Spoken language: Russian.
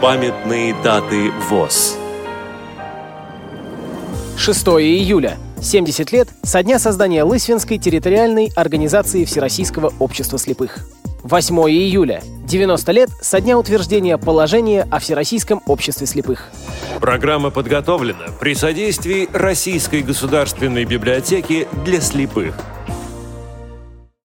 Памятные даты ВОЗ. 6 июля. 70 лет со дня создания Лысвинской территориальной организации Всероссийского общества слепых. 8 июля. 90 лет со дня утверждения положения о Всероссийском обществе слепых. Программа подготовлена при содействии Российской государственной библиотеки для слепых –